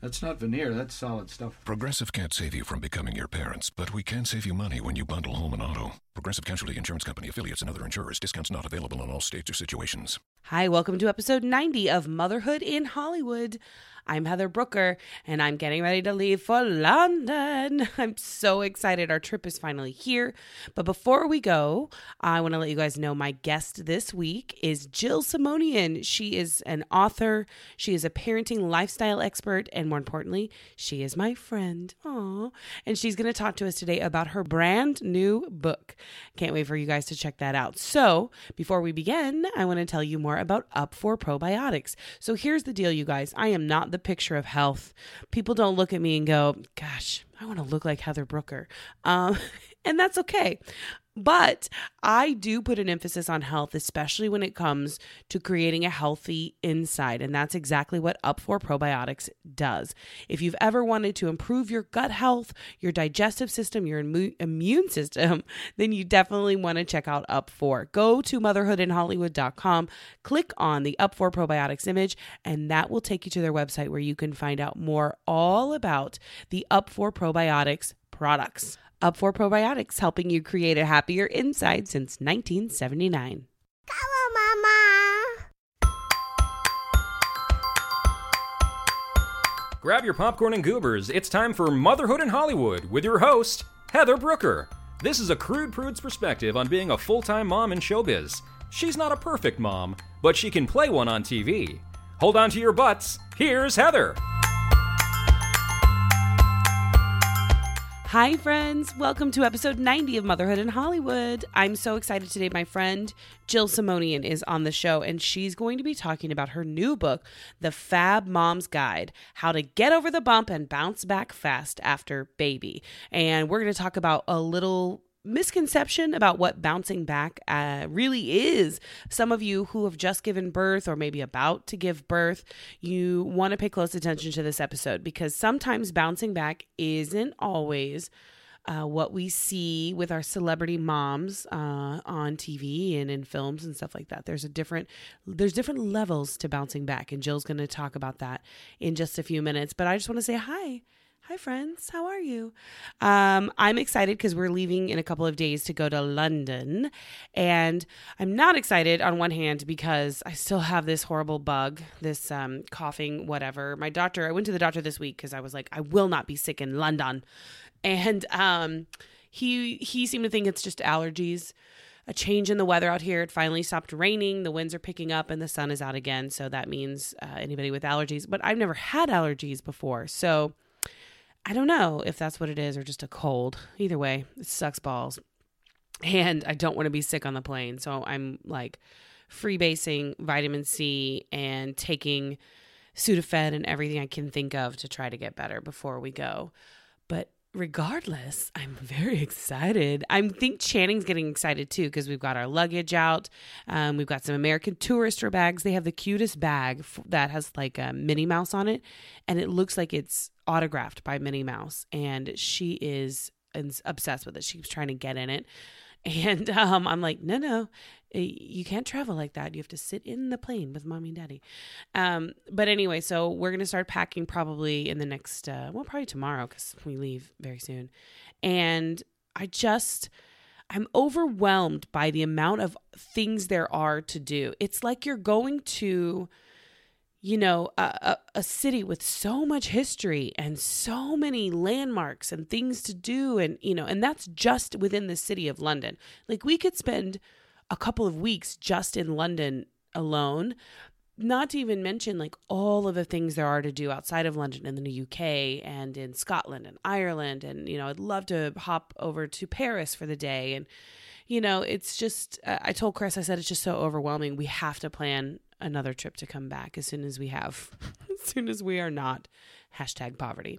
That's not veneer, that's solid stuff. Progressive can't save you from becoming your parents, but we can save you money when you bundle home and auto. Progressive Casualty Insurance Company affiliates and other insurers. Discounts not available in all states or situations. Hi, welcome to episode 90 of Motherhood in Hollywood. I'm Heather Brooker, and I'm getting ready to leave for London. I'm so excited. Our trip is finally here. But before we go, I want to let you guys know my guest this week is Jill Simonian. She is an author, she is a parenting lifestyle expert, and more importantly, she is my friend. Aww. And she's going to talk to us today about her brand new book. Can't wait for you guys to check that out. So, before we begin, I want to tell you more about Up4 Probiotics. So, here's the deal, you guys. I am not the picture of health. People don't look at me and go, gosh, I want to look like Heather Brooker. Um, and that's okay. But I do put an emphasis on health, especially when it comes to creating a healthy inside. And that's exactly what Up4 Probiotics does. If you've ever wanted to improve your gut health, your digestive system, your immune system, then you definitely want to check out Up4. Go to motherhoodinhollywood.com, click on the Up4 Probiotics image, and that will take you to their website where you can find out more all about the Up4 Probiotics products. Up4 Probiotics, helping you create a happier inside since 1979. Come on, Mama. Grab your popcorn and goobers. It's time for Motherhood in Hollywood with your host, Heather Brooker. This is a crude prude's perspective on being a full time mom in showbiz. She's not a perfect mom, but she can play one on TV. Hold on to your butts. Here's Heather. Hi, friends. Welcome to episode 90 of Motherhood in Hollywood. I'm so excited today. My friend Jill Simonian is on the show, and she's going to be talking about her new book, The Fab Mom's Guide How to Get Over the Bump and Bounce Back Fast After Baby. And we're going to talk about a little misconception about what bouncing back uh, really is. Some of you who have just given birth or maybe about to give birth, you want to pay close attention to this episode because sometimes bouncing back isn't always. Uh, what we see with our celebrity moms uh, on TV and in films and stuff like that. There's a different there's different levels to bouncing back, and Jill's going to talk about that in just a few minutes. But I just want to say hi. Hi, friends. How are you? Um, I'm excited because we're leaving in a couple of days to go to London. And I'm not excited on one hand because I still have this horrible bug, this um, coughing, whatever. My doctor, I went to the doctor this week because I was like, I will not be sick in London. And um, he, he seemed to think it's just allergies a change in the weather out here. It finally stopped raining. The winds are picking up and the sun is out again. So that means uh, anybody with allergies. But I've never had allergies before. So I don't know if that's what it is or just a cold. Either way, it sucks balls. And I don't want to be sick on the plane. So I'm like freebasing vitamin C and taking Sudafed and everything I can think of to try to get better before we go. But regardless, I'm very excited. I think Channing's getting excited too because we've got our luggage out. Um, we've got some American Tourister bags. They have the cutest bag f- that has like a Minnie Mouse on it, and it looks like it's autographed by Minnie Mouse, and she is obsessed with it. She keeps trying to get in it. And um, I'm like, no, no, eh, you can't travel like that. You have to sit in the plane with mommy and daddy. Um, but anyway, so we're going to start packing probably in the next, uh, well, probably tomorrow because we leave very soon. And I just, I'm overwhelmed by the amount of things there are to do. It's like you're going to, you know, a, a, a, city with so much history and so many landmarks and things to do. And, you know, and that's just within the city of London. Like we could spend a couple of weeks just in London alone, not to even mention like all of the things there are to do outside of London in the UK and in Scotland and Ireland. And, you know, I'd love to hop over to Paris for the day. And, you know, it's just, I told Chris, I said, it's just so overwhelming. We have to plan another trip to come back as soon as we have, as soon as we are not Hashtag poverty.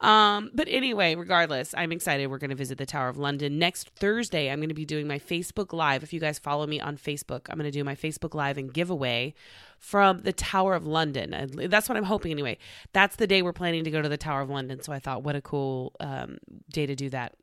Um, but anyway, regardless, I'm excited. We're going to visit the Tower of London next Thursday. I'm going to be doing my Facebook Live. If you guys follow me on Facebook, I'm going to do my Facebook Live and giveaway from the Tower of London. That's what I'm hoping anyway. That's the day we're planning to go to the Tower of London. So I thought, what a cool um, day to do that.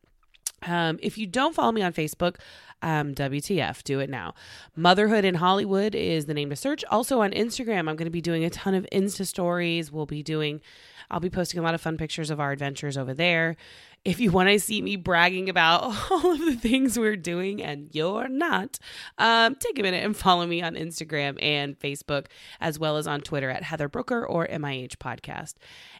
Um, if you don't follow me on Facebook, um, WTF, do it now. Motherhood in Hollywood is the name to search. Also on Instagram, I'm going to be doing a ton of Insta stories. We'll be doing, I'll be posting a lot of fun pictures of our adventures over there. If you want to see me bragging about all of the things we're doing and you're not, um, take a minute and follow me on Instagram and Facebook, as well as on Twitter at Heather Brooker or MIH Podcast.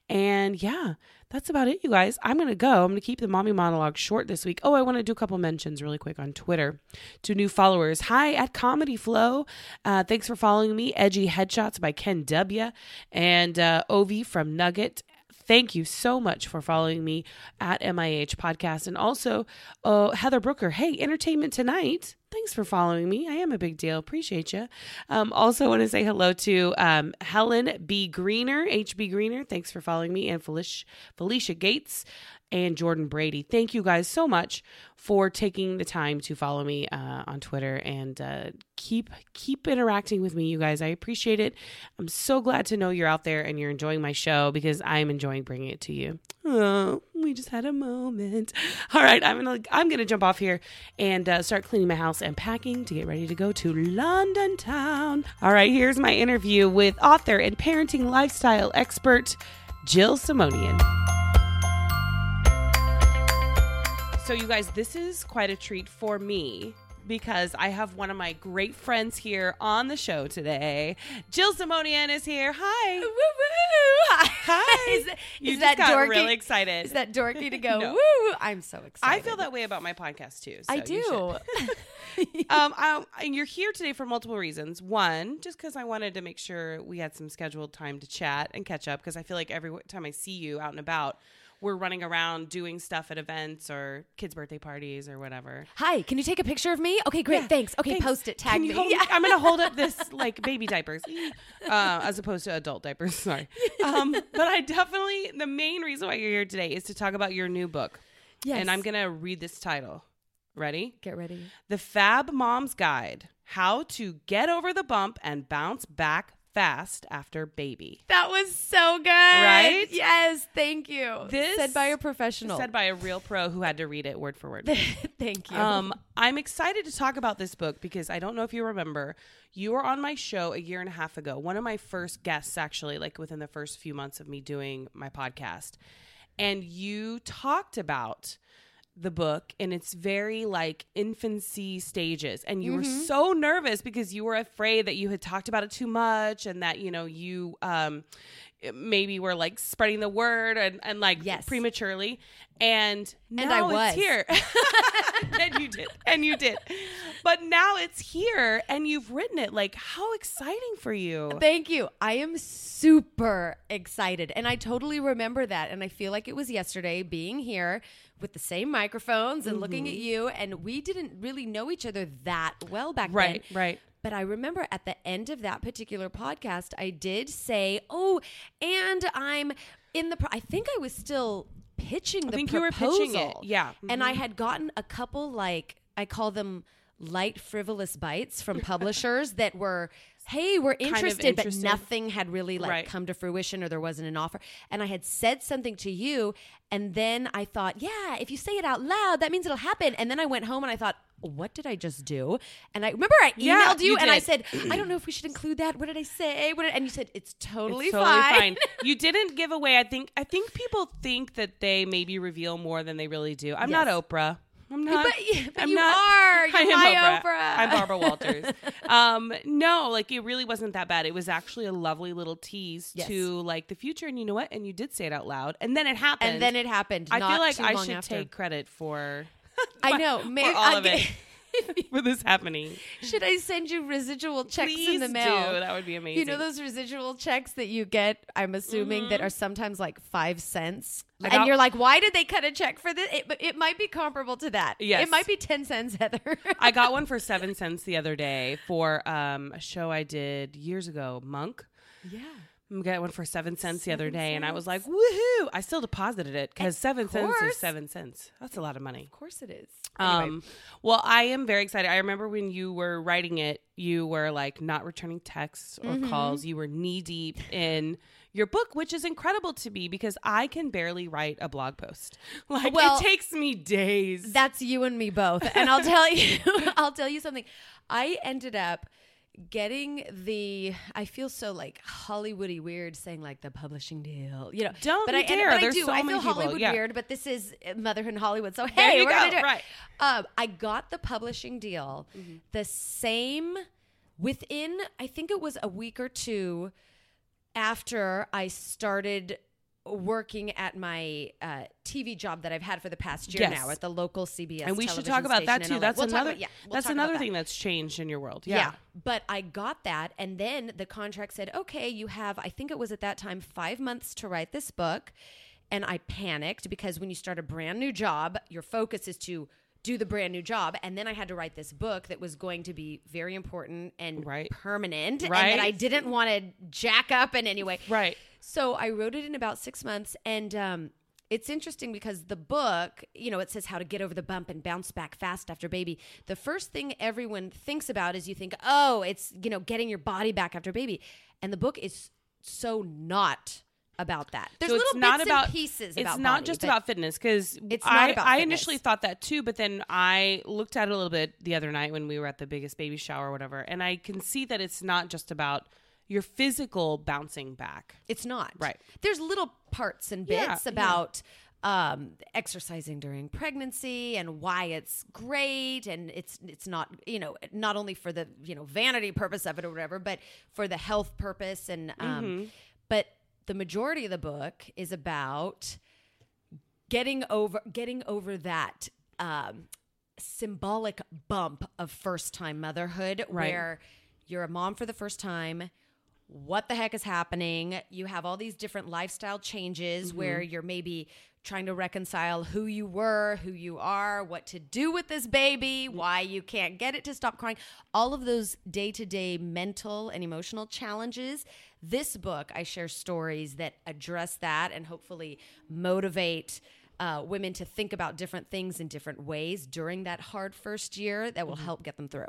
And yeah, that's about it, you guys. I'm going to go. I'm going to keep the mommy monologue short this week. Oh, I want to do a couple mentions really quick on Twitter to new followers. Hi at Comedy Flow. Uh, thanks for following me. Edgy Headshots by Ken W. And uh, Ovi from Nugget thank you so much for following me at MIH Podcast. And also, uh, Heather Brooker, hey, Entertainment Tonight. Thanks for following me. I am a big deal. Appreciate you. Um, also, want to say hello to um, Helen B. Greener, HB Greener. Thanks for following me. And Felicia, Felicia Gates and Jordan Brady. Thank you guys so much for taking the time to follow me uh, on Twitter and uh, keep keep interacting with me, you guys. I appreciate it. I'm so glad to know you're out there and you're enjoying my show because I'm enjoying bringing it to you. We just had a moment. All right, I'm gonna I'm gonna jump off here and uh, start cleaning my house and packing to get ready to go to London town. All right, here's my interview with author and parenting lifestyle expert Jill Simonian. So, you guys, this is quite a treat for me because I have one of my great friends here on the show today. Jill Simonian is here. Hi. Woo woo! Hi. Is, You is just that got dorky? really excited. Is that dorky to go? No. Woo! I'm so excited. I feel that way about my podcast too. I so should. do. um, I, and you're here today for multiple reasons. One, just because I wanted to make sure we had some scheduled time to chat and catch up. Because I feel like every time I see you out and about, we're running around doing stuff at events or kids' birthday parties or whatever. Hi, can you take a picture of me? Okay, great. Yeah, Thanks. Okay, thanks. post it. Tag me. hold- Yeah. I'm gonna hold up this like baby diapers, uh, as opposed to adult diapers. Sorry, um, but I definitely the main reason why you're here today is to talk about your new book. Yes. and I'm gonna read this title. Ready? Get ready. The Fab Mom's Guide: How to Get Over the Bump and Bounce Back Fast After Baby. That was so good. Right? Yes. Thank you. This- said by a professional. Said by a real pro who had to read it word for word. Thank you. Um, I'm excited to talk about this book because I don't know if you remember, you were on my show a year and a half ago. One of my first guests, actually, like within the first few months of me doing my podcast, and you talked about the book in its very like infancy stages. And you were so nervous because you were afraid that you had talked about it too much and that you know you um maybe were like spreading the word and, and like Yes. prematurely and And I was. it's here and you did and you did but now it's here and you've written it like how exciting for you Thank you. I am super excited. And I totally remember that. And I feel like it was yesterday being here with the same microphones and looking Mm-hmm. at you. And we didn't really know each other that well back right then. Right, right But I remember at the end of that particular podcast, I did say, "Oh, and I'm in the. Pro- I think I was still pitching the I think you were pitching it. proposal. Yeah. and I mm-hmm. had gotten a couple like I call them light frivolous bites from publishers that were. Hey, we're interested, interested. but nothing had really like Right. come to fruition, or there wasn't an offer. And I had said something to you, and then I thought, yeah, if you say it out loud, that means it'll happen. And then I went home and I thought, what did I just do? And I remember I emailed Yeah, you, you and I said, I don't know if we should include that. What did I say? What did, and you said it's totally, It's totally fine. fine. You didn't give away. I think. I think people think that they maybe reveal more than they really do. I'm not Oprah. I'm not. But- but I'm you not, are. You're I am my Oprah. Oprah. I'm Barbara Walters. um, no, like it really wasn't that bad. It was actually a lovely little tease Yes. to like the future. And you know what? And you did say it out loud, and then it happened. and then it happened. I not feel like too I should after. take credit for I know. May, all of it. for this happening. Should I send you residual checks Please in the mail? do. That would be amazing. You know those residual checks that you get, I'm assuming, that are sometimes like five cents. And you're like, why did they cut a check for this? It, but it might be comparable to that. Yes. It might be 10 cents, Heather. I got one for seven cents the other day for um, a show I did years ago, Monk. yeah. I got one for seven cents the other day, and I was like, "Woohoo!" I still deposited it because seven cents is seven cents. That's a lot of money. Of course it is. Um, well, I am very excited. I remember when you were writing it, you were like not returning texts or Mm-hmm. calls. You were knee deep in your book, which is incredible to me because I can barely write a blog post. Like Well, it takes me days. That's you and me both. And I'll tell you, I'll tell you something. I ended up getting the. I feel so like Hollywoody weird saying like the publishing deal, you know. Don't but I, and- dare. but I There's do. so I feel. Hollywood Yeah. weird, but this is Motherhood in Hollywood. So hey, we're go. gonna do it. Right. Um, I got the publishing deal Mm-hmm. the same within. I think it was a week or two after I started working at my uh, TV job that I've had for the past year Yes. now at the local CBS. and we should talk about that too. That's We'll another. about- yeah, we'll that's another that. thing that's changed in your world. Yeah. Yeah. But I got that. And then the contract said, okay, you have, I think it was at that time, five months to write this book. And I panicked because when you start a brand new job, your focus is to do the brand new job. And then I had to write this book that was going to be very important and Right. permanent. And Right. that I didn't want to jack up in any way. Right. So I wrote it in about six months, and um, it's interesting because the book, you know, it says how to get over the bump and bounce back fast after baby. The first thing everyone thinks about is you think, oh, it's you know getting your body back after baby, and the book is so not about that. There's so little not bits about and pieces. It's not body, just about fitness because It's not I, about I initially thought that too, but then I looked at it a little bit the other night when we were at the biggest baby shower or whatever, and I can see that it's not just about your physical bouncing back. It's not. Right. There's little parts and bits yeah. about um, exercising during pregnancy and why it's great and it's it's not you know not only for the you know vanity purpose of it or whatever but for the health purpose and um, Mm-hmm. but the majority of the book is about getting over getting over that um, symbolic bump of first time motherhood Right. where you're a mom for the first time what the heck is happening? You have all these different lifestyle changes Mm-hmm. where you're maybe trying to reconcile who you were who you are what to do with this baby why you can't get it to stop crying. All of those day-to-day mental and emotional challenges. This book i share stories that address that and hopefully motivate uh, women to think about different things in different ways during that hard first year that will help get them through.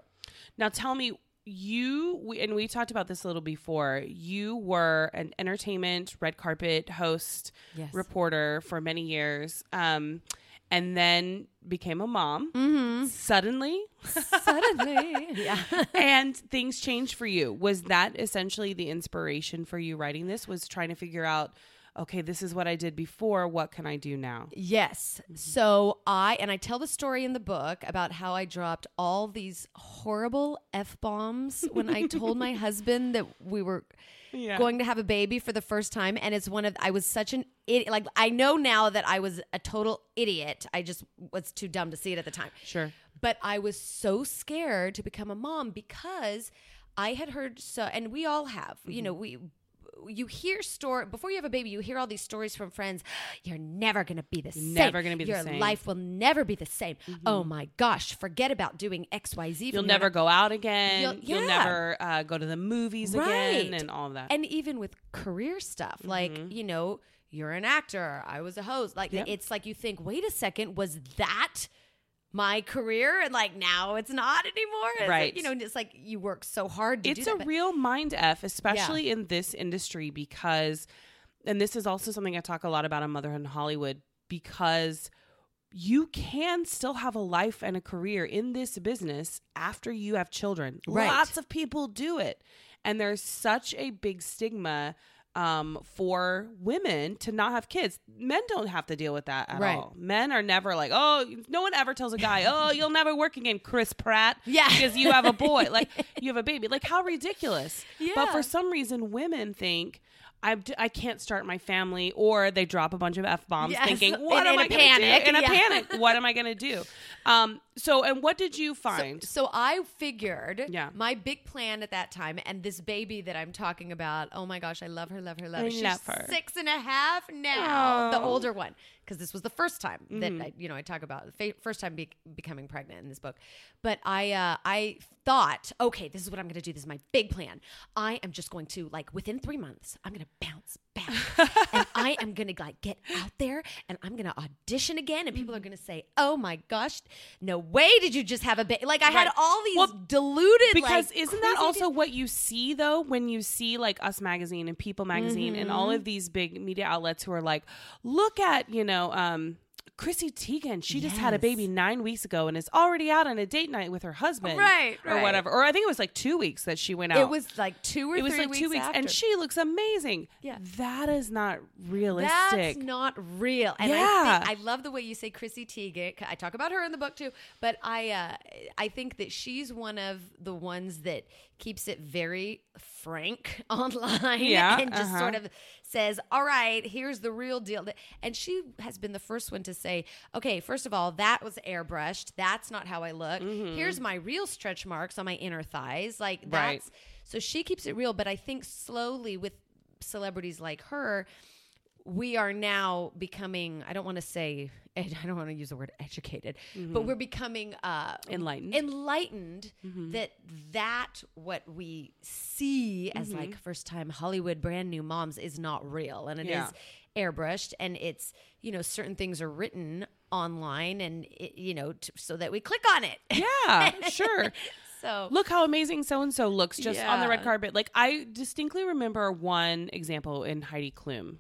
Now tell me, you we, and we talked about this a little before. You were an entertainment red carpet host, Yes. reporter for many years, um, and then became a mom Mm-hmm. suddenly. suddenly yeah and things changed for you. Was that essentially the inspiration for you writing this? Was trying to figure out, okay, this is what I did before. What can I do now? Yes. Mm-hmm. So I and I tell the story in the book about how I dropped all these horrible f bombs when I told my husband that we were Yeah. going to have a baby for the first time, and it's one of I was such an idiot. Like I know now that I was a total idiot. I just was too dumb to see it at the time. Sure. But I was so scared to become a mom because I had heard so, and we all have. You mm-hmm. know, we you hear story before you have a baby. You hear all these stories from friends. You're never gonna be the same. never gonna be the Your life will never be the same. Oh my gosh! Forget about doing X Y Z. You'll never go out again. You'll- You'll, never uh, go to the movies again and all that. And even with career stuff, like, you know, you're an actor, I was a host. Like, Yep. it's like you think, wait a second, was that my career? And like, now it's not anymore. It's like, Right. you know, it's like you work so hard to it's do a but- real mind f especially in this industry because and this is also something i talk a lot about on motherhood in hollywood because you can still have a life and a career in this business after you have children Right. lots of people do it and there's such a big stigma um, for women to not have kids. Men don't have to deal with that at Right. all. Men are never like, oh, no one ever tells a guy, oh, you'll never work again, Chris Pratt. Yeah. Because you have a boy. Like, you have a baby. Like, how ridiculous. But for some reason, women think, I, I can't start my family, or they drop a bunch of f bombs, Yes. thinking, In- "What am in I a going to panic, do?" In a yeah. panic, what am I going to do? Um. So, and what did you find? So I figured Yeah. my big plan at that time, and this baby that I'm talking about, oh my gosh, I love her, love her, love her. I She's love her. six and a half now, the Oh. older one, because this was the first time that Mm-hmm. I, you know I talk about the fa- first time be- becoming pregnant in this book. But I uh, I thought, okay, this is what I'm going to do. This is my big plan. I am just going to like within three months, I'm going to bounce back. and I am gonna like get out there and I'm gonna audition again, and people are gonna say, "Oh my gosh, no way did you just have a baby?" Like I had all these Well, deluded because like, isn't that also what you see though when you see like us magazine and people magazine and all Mm-hmm. of these big media outlets who are like look at you know um Chrissy Teigen, she just had a Yes. baby nine weeks ago and is already out on a date night with her husband, Right, or right. whatever. Or I think it was like two weeks that she went out. It was like two or it was three like weeks two weeks, and she looks amazing. Yeah. that is not realistic. That's not real. And I, Yeah. think, I love the way you say Chrissy Teigen. I talk about her in the book too, but I uh, I think that she's one of the ones that keeps it very frank online Yeah, and just uh-huh. sort of says, "All right, here's the real deal." And she has been the first one to say, "Okay, first of all, that was airbrushed. That's not how I look. Mm-hmm. Here's my real stretch marks on my inner thighs. Like Right. so she keeps it real, but I think slowly with celebrities like her, we are now becoming i don't want to say ed- i don't want to use the word educated but mm-hmm. we're becoming uh Enlightened. enlightened mm-hmm. that that what we see as mm-hmm. like first time hollywood brand new moms is not real and it is Yeah. airbrushed and it's you know certain things are written online and it, you know t- so that we click on it Yeah, sure. so look how amazing so and so looks just on the red carpet. Like I distinctly remember one example in Heidi Klum.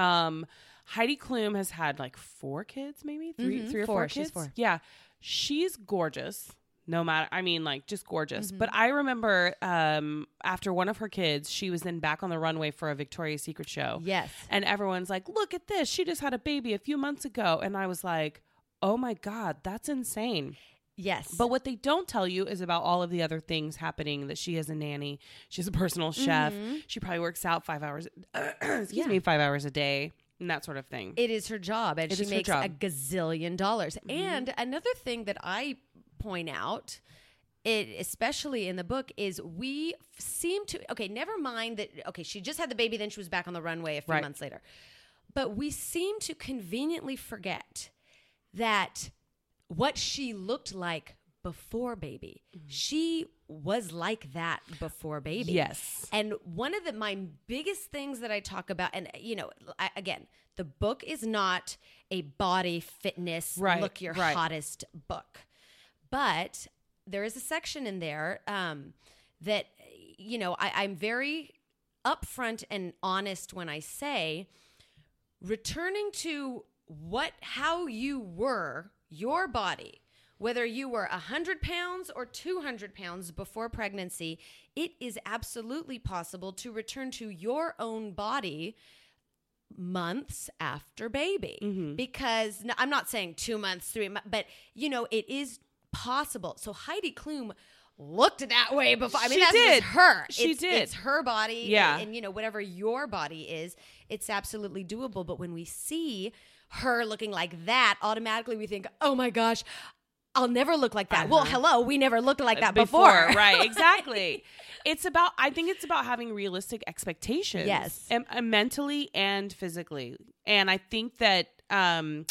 Um, Heidi Klum has had like four kids, maybe 3 Mhm, three or four. four She's four. Yeah, she's gorgeous. No matter, I mean, like just gorgeous. Mm-hmm. But I remember um, after one of her kids, she was then back on the runway for a Victoria's Secret show. yes And everyone's like, look at this. She just had a baby a few months ago. And I was like, oh my God, that's insane. Yes But what they don't tell you is about all of the other things happening that she has a nanny, She's a personal chef, she probably works out five hours, excuse Mm-hmm. Yeah. me, five hours a day, and that sort of thing. It is her job, and It she makes a gazillion dollars. And another thing that I point out, it especially in the book, is we seem to okay. Never mind that. Okay, she just had the baby, then she was back on the runway a few Right. months later. But we seem to conveniently forget that what she looked like before baby, Mm-hmm. she was like that before baby. Yes. And one of the my biggest things that I talk about, and you know, I, again, the book is not a body fitness Right, look your right. hottest book, but there is a section in there um, that you know I, I'm very upfront and honest when I say returning to what how you were your body whether you were 100 pounds or 200 pounds before pregnancy it is absolutely possible to return to your own body months after baby Mm-hmm. because no, i'm not saying two months three months but you know it is possible so heidi klum looked that way before i mean She that's did. her She it's, did. it's her body Yeah. and, and, you know whatever your body is it's absolutely doable but when we see her looking like that automatically we think oh my gosh i'll never look like that well Uh-huh. hello we never looked like that before, right? Exactly. it's about. I think it's about having realistic expectations. Yes. and, and mentally and physically. And I think that um,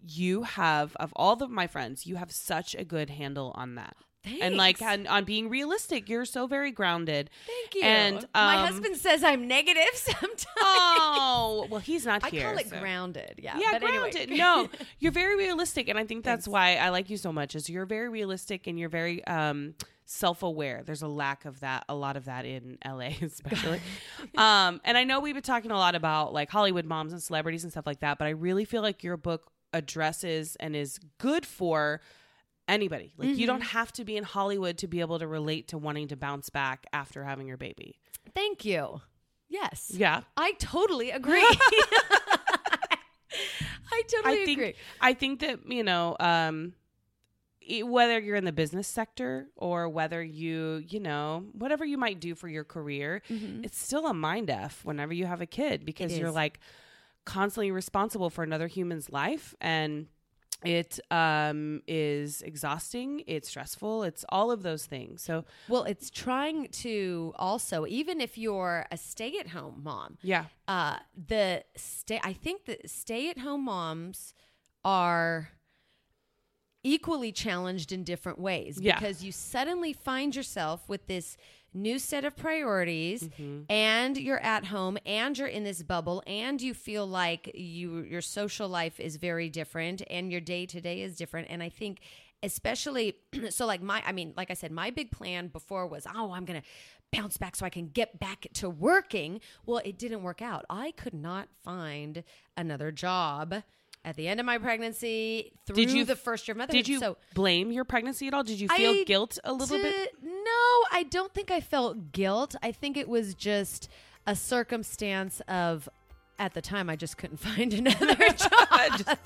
you have of all of my friends, you have such a good handle on that. And like on, on being realistic, you're so very grounded. thank you And my um, husband says i'm negative sometimes Oh well, he's not I here. I call it so- grounded. Yeah. Yeah, but anyway. grounded. no, you're very realistic, and I think that's why I like you so much. Is you're very realistic and you're very um, self-aware. There's a lack of that, a lot of that in LA, especially. um, and I know we've been talking a lot about like Hollywood moms and celebrities and stuff like that, but I really feel like your book addresses and is good for anybody. Like you don't have to be in Hollywood to be able to relate to wanting to bounce back after having your baby. Thank you. Yes. Yeah. I totally agree. I totally I think agree. I think that you know um, whether you're in the business sector or whether you you know whatever you might do for your career, it's still a mind f whenever you have a kid because Mm-hmm. You're like constantly responsible for another human's life and it um, is exhausting. It's stressful. It's all of those things. So Well, it's trying to also, even if you're a stay at home mom, yeah. uh, the stay, I think that stay at home moms are equally challenged in different ways Yeah. because you suddenly find yourself with this new set of priorities mm-hmm. and you're at home and you're in this bubble and you feel like you your social life is very different and your day to day is different and I think especially so like my I mean like I said my big plan before was oh I'm going to bounce back so I can get back to working. Well, it didn't work out. I could not find another job at the end of my pregnancy through Did you- the first year of motherhood. Did you so blame your pregnancy at all? Did you feel I guilt a little bit? No, I don't think I felt guilt. I think it was just a circumstance of at the time I just couldn't find another job.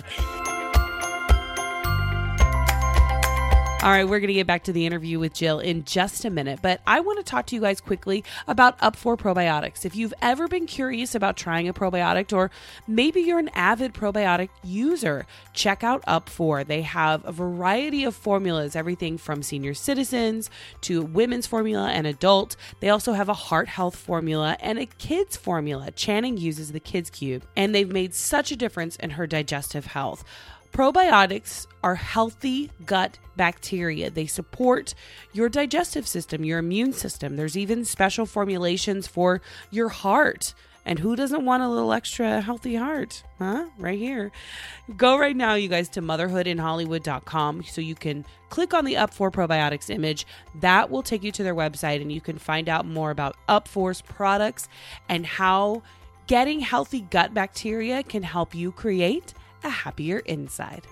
All right, we're going to get back to the interview with Jill in just a minute, but I want to talk to you guys quickly about Up4 probiotics. If you've ever been curious about trying a probiotic or maybe you're an avid probiotic user, check out Up4. They have a variety of formulas, everything from senior citizens to women's formula and adult. They also have a heart health formula and a kids formula. Channing uses the Kids Cube, and they've made such a difference in her digestive health. Probiotics are healthy gut bacteria. They support your digestive system, your immune system. There's even special formulations for your heart. And who doesn't want a little extra healthy heart? Huh? Right here. Go right now, you guys, to motherhoodinhollywood.com so you can click on the Up4 Probiotics image. That will take you to their website and you can find out more about Up4's products and how getting healthy gut bacteria can help you create a happier inside.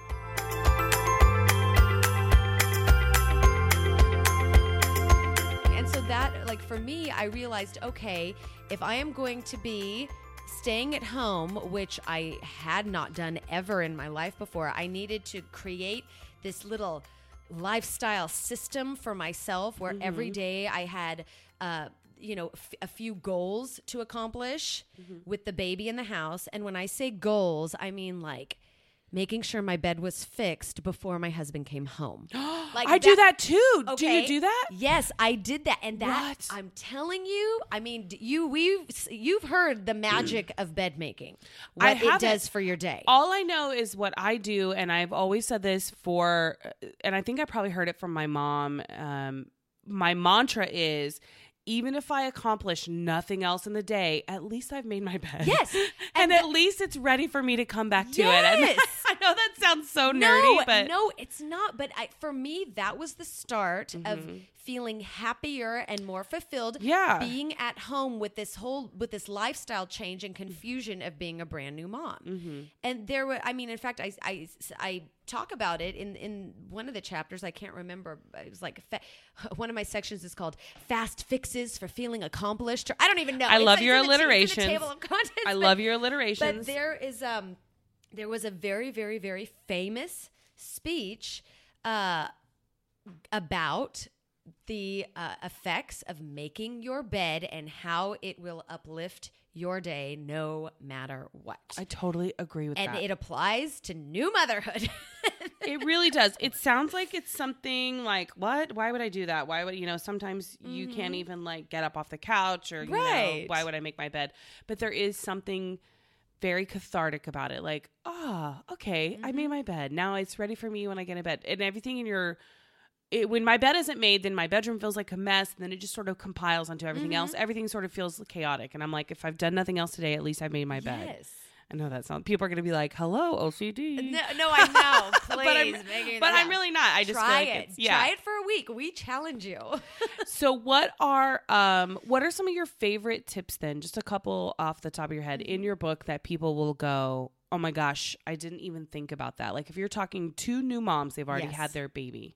and so that like for me i realized okay if i am going to be staying at home which i had not done ever in my life before i needed to create this little lifestyle system for myself where every day i had uh, you know f- a few goals to accomplish with the baby in the house and when i say goals i mean like making sure my bed was fixed before my husband came home like I do that too. Do you do that? Yes, I did that, and that What? I'm telling you. I mean, you we've you've heard the magic of bed making. What it does for your day. All I know is what I do, and I've always said this for, and I think I probably heard it from my mom. Um, my mantra is even if I accomplish nothing else in the day, at least I've made my bed. Yes. And, And at least it's ready for me to come back to it. And Yes. I know that sounds so nerdy, no, but no, it's not. But I, for me, that was the start of mm-hmm. Feeling happier and more fulfilled. Yeah. being at home with this whole with this lifestyle change and confusion of being a brand new mom. And there were, I mean, in fact, I I, I talk about it in in one of the chapters. I can't remember. It was like fa- one of my sections is called "Fast Fixes for Feeling Accomplished." Or, I don't even know. I It's- love it's your in the- it's in the alliterations. table of contents, I but- love your but alliterations. there is um there was a very very very famous speech uh about the uh, effects of making your bed and how it will uplift your day no matter what. I totally agree with and that. And it applies to new motherhood. It really does. It sounds like it's something like, what? Why would I do that? Why would, you know, sometimes you can't even like get up off the couch or, you know, Mm-hmm. Right. why would I make my bed? But there is something very cathartic about it. Like, oh, okay, I Mm-hmm. made my bed. Now it's ready for me when I get in bed. And everything in your, it, when my bed isn't made, then my bedroom feels like a mess. And then it just sort of compiles onto everything else. Mm-hmm. Everything sort of feels chaotic. And I'm like, if I've done nothing else today, at least I made my bed. yes. I know that sounds, people are going to be like, hello, OCD. No, no, I know. Please, but I'm, but I'm really not. I just try like it. it's yeah. Try it for a week. We challenge you. So what are um what are some of your favorite tips then? Just a couple off the top of your head in your book that people will go, "Oh my gosh, I didn't even think about that." Like if you're talking to new moms, they've already Yes. had their baby.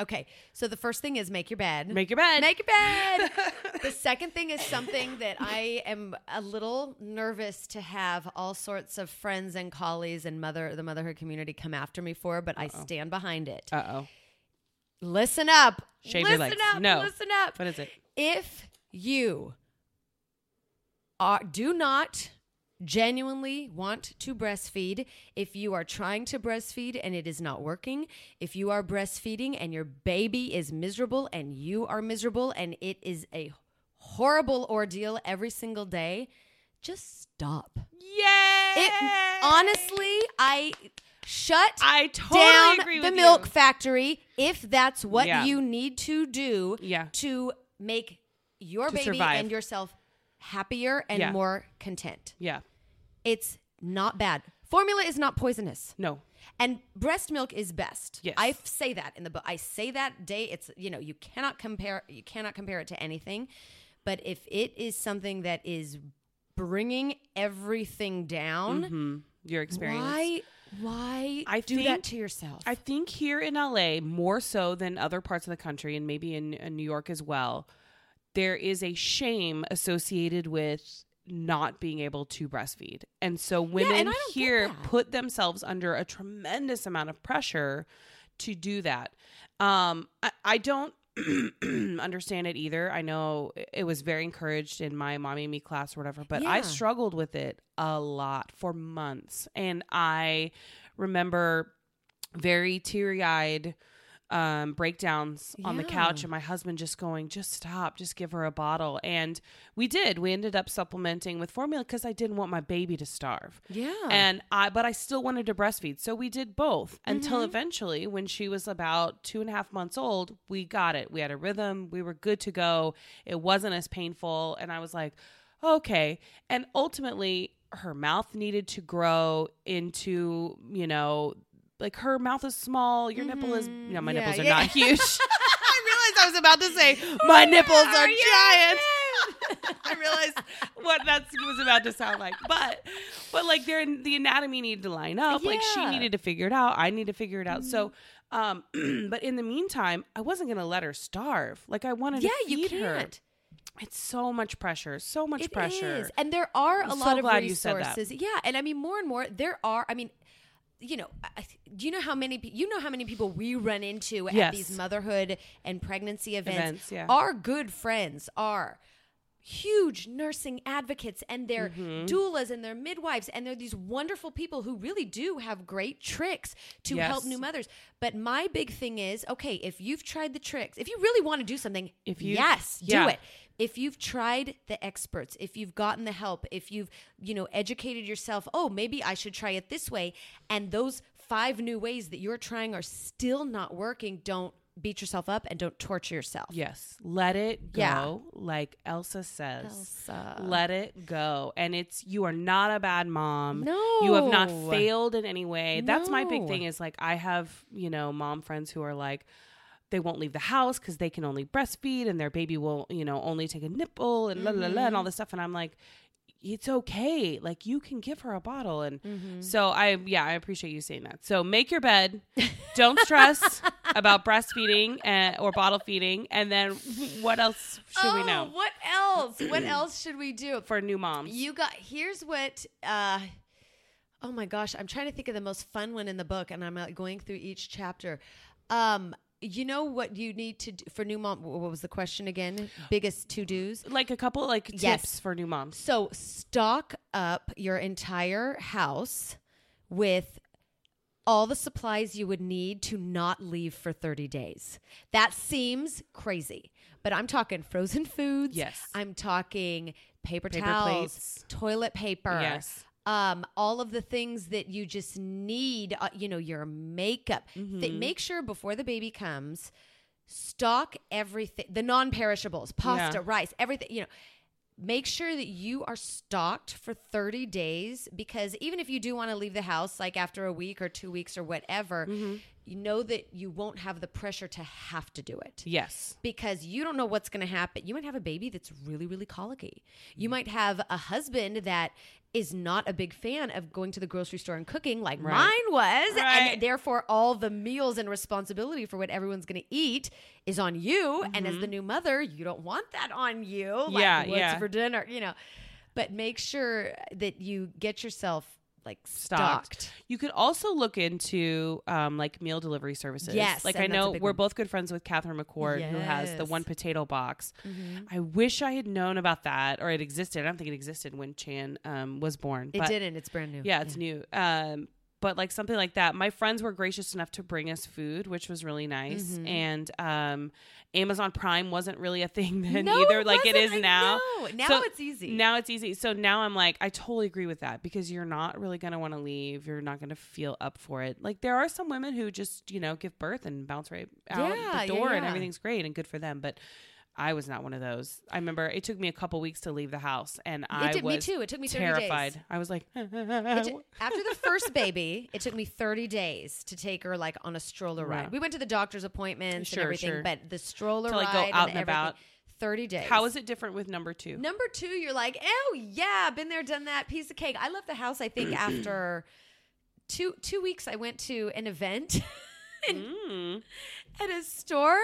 Okay, so the first thing is make your bed. Make your bed. Make your bed. the second thing is something that I am a little nervous to have all sorts of friends and colleagues and mother the motherhood community come after me for, but I stand behind it. Uh-oh. listen up. Shave listen your legs. up. No. Listen up. What is it? If you are do not genuinely want to breastfeed, if you are trying to breastfeed and it is not working, if you are breastfeeding and your baby is miserable and you are miserable and it is a horrible ordeal every single day, just stop. Yay! It honestly, I shut I totally down the milk you. factory if that's what Yeah. you need to do Yeah. to make your To baby survive. and yourself happier and Yeah. more content. Yeah. It's not bad. Formula is not poisonous. No. And breast milk is best. Yes. I say that in the book. I say that day. It's you know you cannot compare you cannot compare it to anything, but if it is something that is bringing everything down, hmm Your experience. why why I do that to yourself? I think here in LA, more so than other parts of the country, and maybe in, in New York as well, there is a shame associated with not being able to breastfeed. And so women and don't get here put themselves under a tremendous amount of pressure to do that. Um, I, I don't understand it either. I know it was very encouraged in my mommy and me class or whatever, but I struggled with it a lot for months. And I remember very teary eyed um, breakdowns on the couch, and my husband just going, just stop, just give her a bottle. And we did. We ended up supplementing with formula because I didn't want my baby to starve. yeah. And I, but I still wanted to breastfeed. So we did both until Mm-hmm. eventually, when she was about two and a half months old, we got it. We had a rhythm. We were good to go. It wasn't as painful. And I was like, okay. And ultimately, her mouth needed to grow into, you know, like her mouth is small. Your nipple is, you know, my Mm-hmm. Yeah, nipples are yeah. not huge. I realized I was about to say my nipples are yeah, giant. I realized what that was about to sound like, but but like they're the anatomy needed to line up. Like she needed to figure it out. I need to figure it out. So, um, but in the meantime, I wasn't gonna let her starve. Like I wanted yeah, to you feed her. can't. It's so much pressure, so much It pressure. is. And there are I'm a so lot of glad you said that. resources. Yeah, and I mean more and more there are. I mean, you know, do you know how many you know how many people we run into at Yes. these motherhood and pregnancy events? Events, yeah. Our good friends are huge nursing advocates and they're Mm-hmm. doulas and they're midwives and they're these wonderful people who really do have great tricks to help new mothers. But my big thing is, okay, if you've tried the tricks, if you really want to do something, If you- yes, yeah. do it if you've tried the experts if you've gotten the help if you've you know educated yourself oh maybe i should try it this way and those five new ways that you're trying are still not working don't beat yourself up and don't torture yourself Yes, let it go. Yeah. Like Elsa says. Elsa. Let it go. And it's you are not a bad mom. No. You have not failed in any way. That's my big thing is like I have, you know, mom friends who are like they won't leave the house because they can only breastfeed and their baby will, you know, only take a nipple and la la la Mm-hmm. and all this stuff. And I'm like, it's okay. Like you can give her a bottle. And Mm-hmm. so I, yeah, I appreciate you saying that. So make your bed. Don't stress about breastfeeding and, or bottle feeding. And then what else should we Oh, know what else what else should we do for new moms? you got here's what uh oh my gosh i'm trying to think of the most fun one in the book and i'm like going through each chapter um you know what you need to do for new mom what was the question again biggest to do's like a couple like tips Yes. for new moms. So stock up your entire house with all the supplies you would need to not leave for 30 days. That seems crazy, but I'm talking frozen foods. Yes. I'm talking paper, Paper towels, plates. toilet paper. Yes. Um, all of the things that you just need, uh, you know, your makeup. Mm-hmm. Th- make sure before the baby comes, stock everything, the non-perishables, pasta, Yeah. rice, everything, you know, make sure that you are stocked for 30 days because even if you do want to leave the house like after a week or two weeks or whatever Mm-hmm. You know that you won't have the pressure to have to do it Yes. because you don't know what's going to happen you might have a baby that's really really colicky you might have a husband that is not a big fan of going to the grocery store and cooking like Right. mine was Right. and therefore all the meals and responsibility for what everyone's going to eat is on you and as the new mother you don't want that on you like Mm-hmm. Yeah, what's yeah. for dinner you know but make sure that you get yourself like Stocked. stocked, You could also look into um, like meal delivery services. Yes, like I know we're one. both good friends with Catherine McCord, who has the one potato box. Mm-hmm. I wish I had known about that, or it existed. I don't think it existed when Chan um, was born. it didn't it's brand new Yeah, it's new. Um, but like something like that. My friends were gracious enough to bring us food, which was really nice. Mm-hmm. And um, Amazon Prime wasn't really a thing then No, either, it like it is. I now. know. Now So it's easy. Now it's easy. So now I'm like, I totally agree with that because you're not really going to want to leave. You're not going to feel up for it. Like there are some women who just, you know, give birth and bounce right out Yeah, yeah, the door and yeah. everything's great and good for them. But I was not one of those. I remember it took me a couple weeks to leave the house, and I did me was too. It took me 30 terrified. days. I was like, t- after the first baby, it took me 30 days to take her like on a stroller ride. Right. We went to the doctor's appointments Sure, and everything, sure. but the stroller To, like, ride go out and everything, about. 30 days. how is it different with number two? Number two, you're like, oh yeah, been there, done that, piece of cake. I left the house. I think after two two weeks, I went to an event Mm. at a store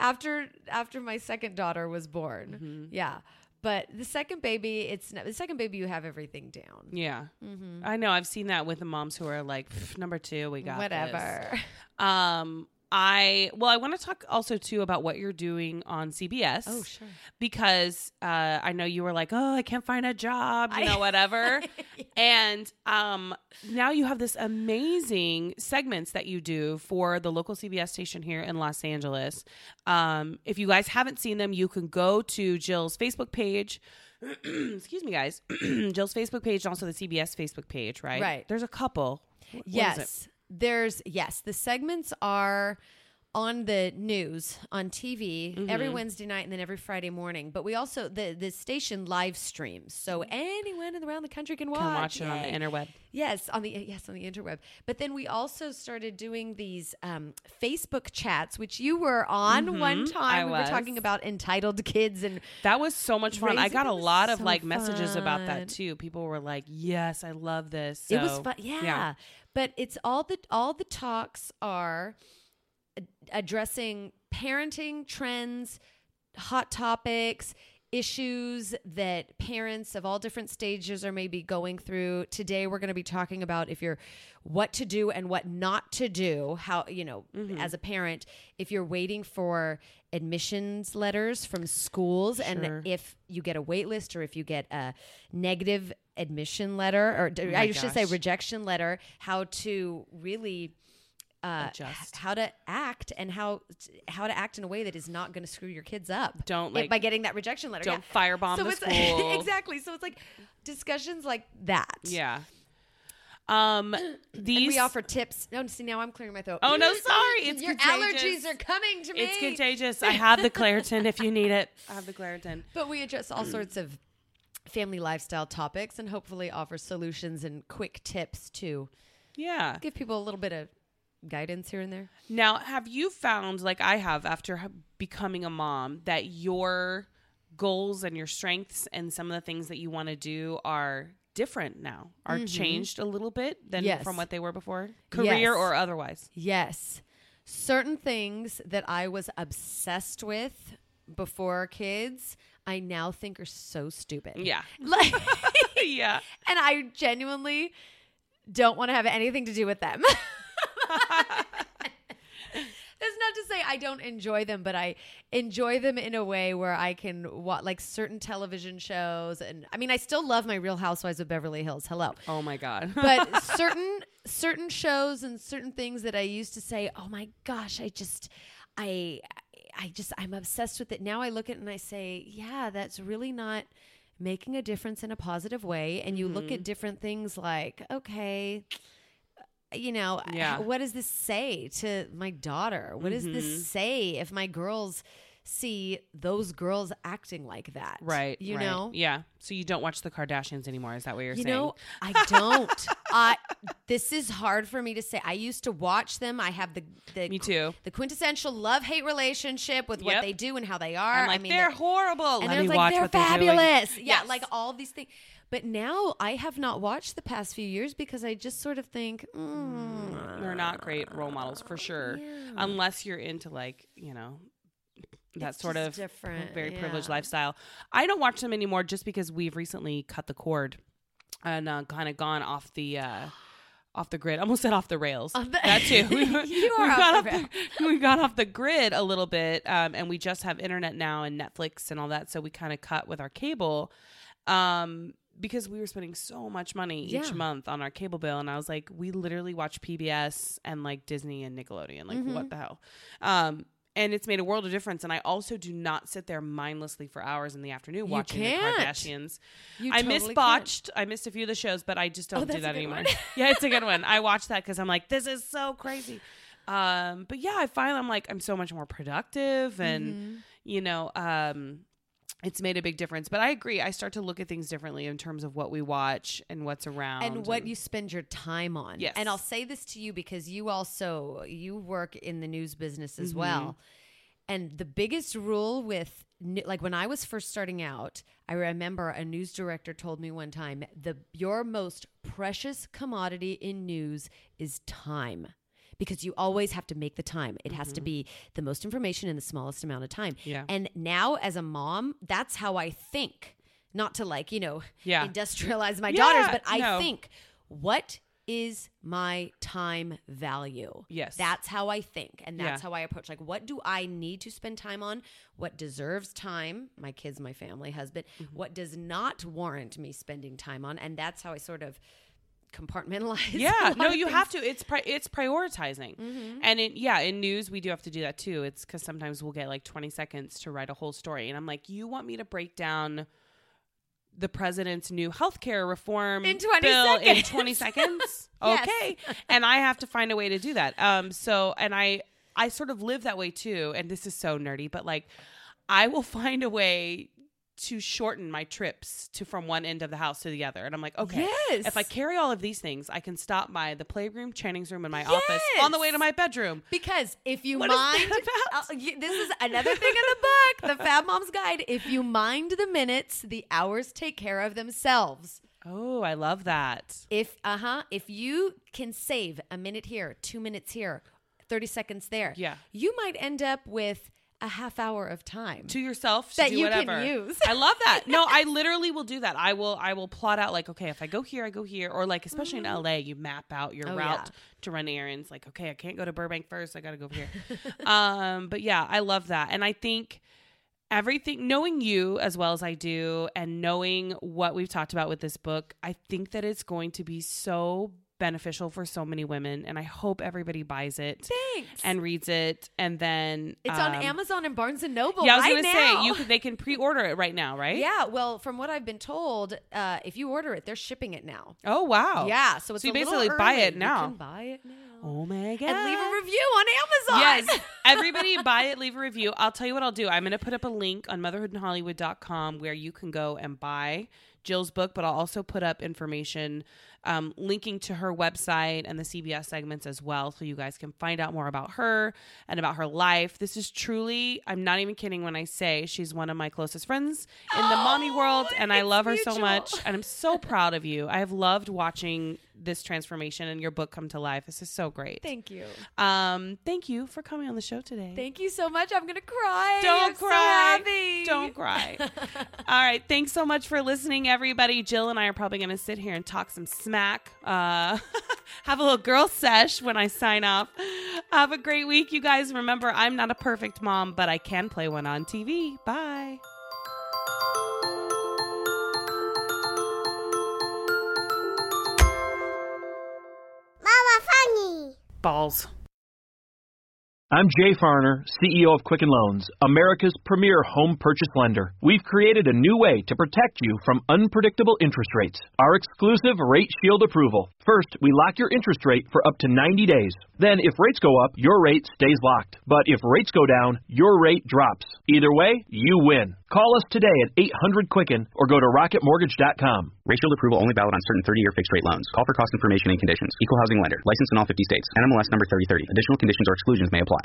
after after my second daughter was born. Mm-hmm. Yeah, but the second baby, it's not, the second baby. You have everything down. Yeah, Mm-hmm. I know. I've seen that with the moms who are like, number two, we got this." Whatever. Um, I well, I want to talk also too about what you're doing on CBS. Oh, sure. Because uh, I know you were like, oh, I can't find a job, you I- know, whatever. And um, now you have this amazing segments that you do for the local CBS station here in Los Angeles. Um, if you guys haven't seen them, you can go to Jill's Facebook page. Excuse me, guys. Jill's Facebook page and also the CBS Facebook page, right? Right. There's a couple. What yes. There's yes, the segments are on the news on TV Mm-hmm. every Wednesday night and then every Friday morning. But we also the the station live streams, so anyone around the country can watch. Can watch it on the interweb. Yes, on the yes on the interweb. But then we also started doing these um, Facebook chats, which you were on one Mhm, time. I we was. were talking about entitled kids and That was so much fun. I got a lot of so like messages about that too. People were like, "Yes, I love this." it was fun. Yeah. but it's all the all the talks are addressing parenting trends, hot topics, issues that parents of all different stages are maybe going through. Today we're going to be talking about if you're what to do and what not to do, how, you know, Mm-hmm. as a parent, if you're waiting for admissions letters from schools Sure. and if you get a wait list or if you get a negative admission letter or Oh I should say rejection letter, how to really uh, Adjust. how to act and how how to act in a way that is not going to screw your kids up. Don't, like- by getting that rejection letter. don't yeah. firebomb so the it's, school. exactly. So it's like discussions like that. Yeah. Um And these we offer tips. No, see now I'm clearing my throat. Oh no, sorry. It's your contagious. allergies are coming to me. It's contagious. I have the Claritin if you need it. I have the Claritin. But we address all sorts of family lifestyle topics and hopefully offer solutions and quick tips to Yeah. give people a little bit of guidance here and there. Now, have you found, like I have after becoming a mom, that your goals and your strengths and some of the things that you want to do are different now, are changed a little bit than Mm-hmm. Yes. from what they were before, career Yes. or otherwise? Yes. Certain things that I was obsessed with before kids, I now think are so stupid. Yeah. Like, yeah. and I genuinely don't want to have anything to do with them. That's not to say I don't enjoy them, but I enjoy them in a way where I can watch like certain television shows, and I mean, I still love my Real Housewives of Beverly Hills. Hello, Oh my God. but certain certain shows and certain things that I used to say, oh my gosh, I just, I, I just, I'm obsessed with it. Now I look at it and I say, yeah, that's really not making a difference in a positive way. And you look Mm-hmm. at different things like, okay. You know, Yeah. what does this say to my daughter? What does Mm-hmm. this say if my girls see those girls acting like that? right. You right. know? Yeah. So you don't watch the Kardashians anymore. Is that what you're You saying? know, I don't. I this is hard for me to say. I used to watch them. I have the the Me too. the quintessential love hate relationship with what they do and how they are. Like, I mean, they're horrible. and Let they're me like watch they're what they're doing. fabulous. Yeah, Yes. like all these things. But now I have not watched the past few years because I just sort of think, mm, They're not great role models for sure, unless you're into like you know that It's sort of different, very privileged yeah. lifestyle. I don't watch them anymore just because we've recently cut the cord and uh, kind of gone off the. Uh, off the grid, almost said off the rails. Off the- that too. We, You we are got off the off the, we got off the grid a little bit, um, and we just have internet now and Netflix and all that. So we kind of cut with our cable, um, because we were spending so much money each Yeah. month on our cable bill, and I was like, we literally watch PBS and like Disney and Nickelodeon. Like, Mm-hmm. what the hell? Um, and it's made a world of difference. And I also do not sit there mindlessly for hours in the afternoon watching can't. the Kardashians. You I totally missed can't. botched. I missed a few of the shows, but I just don't Oh, do that anymore. yeah, it's a good one. I watch that because I'm like, this is so crazy. Um, but yeah, I find I'm like I'm so much more productive, and Mm-hmm. you know, um, it's made a big difference. But I agree. I start to look at things differently in terms of what we watch and what's around and what you spend your time on. Yes. And I'll say this to you because you also you work in the news business as Mm-hmm. well. And the biggest rule with like when I was first starting out, I remember a news director told me one time, the your most precious commodity in news is time. Because you always have to make the time. It has to be the most information in the smallest amount of time. Mm-hmm. Yeah. And now as a mom, that's how I think. Not to like, you know, Yeah. industrialize my Yeah, daughters, but I no. think what is my time value? Yes. That's how I think. And that's Yeah. how I approach. Like, what do I need to spend time on? What deserves time? My kids, my family, husband. Mm-hmm. What does not warrant me spending time on? And that's how I sort of compartmentalize. Yeah, no, you things. have to. It's pri- it's prioritizing, Mm-hmm. and in yeah, in news we do have to do that too. It's because sometimes we'll get like twenty seconds to write a whole story, and I'm like, you want me to break down the president's new healthcare reform In 20 bill in seconds. twenty seconds? Okay, and I have to find a way to do that. Um, so and I I sort of live that way too, and this is so nerdy, but like I will find a way to shorten my trips to from one end of the house to the other. And I'm like, okay, Yes. if I carry all of these things, I can stop by the playroom, Channing's room, and my office on the way to my bedroom. Because if you What mind? Uh, this is another thing in the book, the Fab Mom's Guide. If you mind the minutes, the hours take care of themselves. Oh, I love that. If uh huh, if you can save a minute here, two minutes here, thirty seconds there, Yeah. you might end up with a half hour of time. To yourself to That do you can use. I love that. No, I literally will do that. I will I will plot out like, okay, if I go here, I go here. Or like especially in LA, you map out your Oh, route yeah. to run errands. Like, okay, I can't go to Burbank first, I gotta go over here. um, but yeah, I love that. And I think everything knowing you as well as I do and knowing what we've talked about with this book, I think that it's going to be so beneficial for so many women and I hope everybody buys it Thanks. and reads it and then it's on um, Amazon and Barnes and Noble. Yeah, I was right gonna now. say you could, they can pre-order it right now, right? Yeah, well, from what I've been told, uh, if you order it, they're shipping it now. Oh wow. Yeah, so it's So you basically buy it now. You can buy it now. Oh my god. and leave a review on Amazon. Yes. Everybody buy it, leave a review. I'll tell you what I'll do. I'm going to put up a link on motherhoodinhollywood.com where you can go and buy Jill's book, but I'll also put up information um, linking to her website and the CBS segments as well so you guys can find out more about her and about her life. This is truly, I'm not even kidding when I say she's one of my closest friends in the mommy world and I love her so much and I'm so proud of you. I have loved watching this transformation and your book come to life. This is so great. Thank you. Um, thank you for coming on the show today. Thank you so much. I'm gonna cry. Don't I'm so cry. happy. Don't cry. All right. Thanks so much for listening, everybody. Jill and I are probably going to sit here and talk some smack. Uh, have a little girl sesh when I sign off. Have a great week, you guys. Remember, I'm not a perfect mom, but I can play one on TV. Bye. Mama Funny. Balls. I'm Jay Farner, CEO of Quicken Loans, America's premier home purchase lender. We've created a new way to protect you from unpredictable interest rates. Our exclusive Rate Shield approval. First, we lock your interest rate for up to 90 days. Then, if rates go up, your rate stays locked. But if rates go down, your rate drops. Either way, you win. Call us today at 800 Quicken or go to rocketmortgage.com. Rate approval only valid on certain 30-year fixed-rate loans. Call for cost information and conditions. Equal housing lender. Licensed in all 50 states. NMLS number 3030. Additional conditions or exclusions may apply.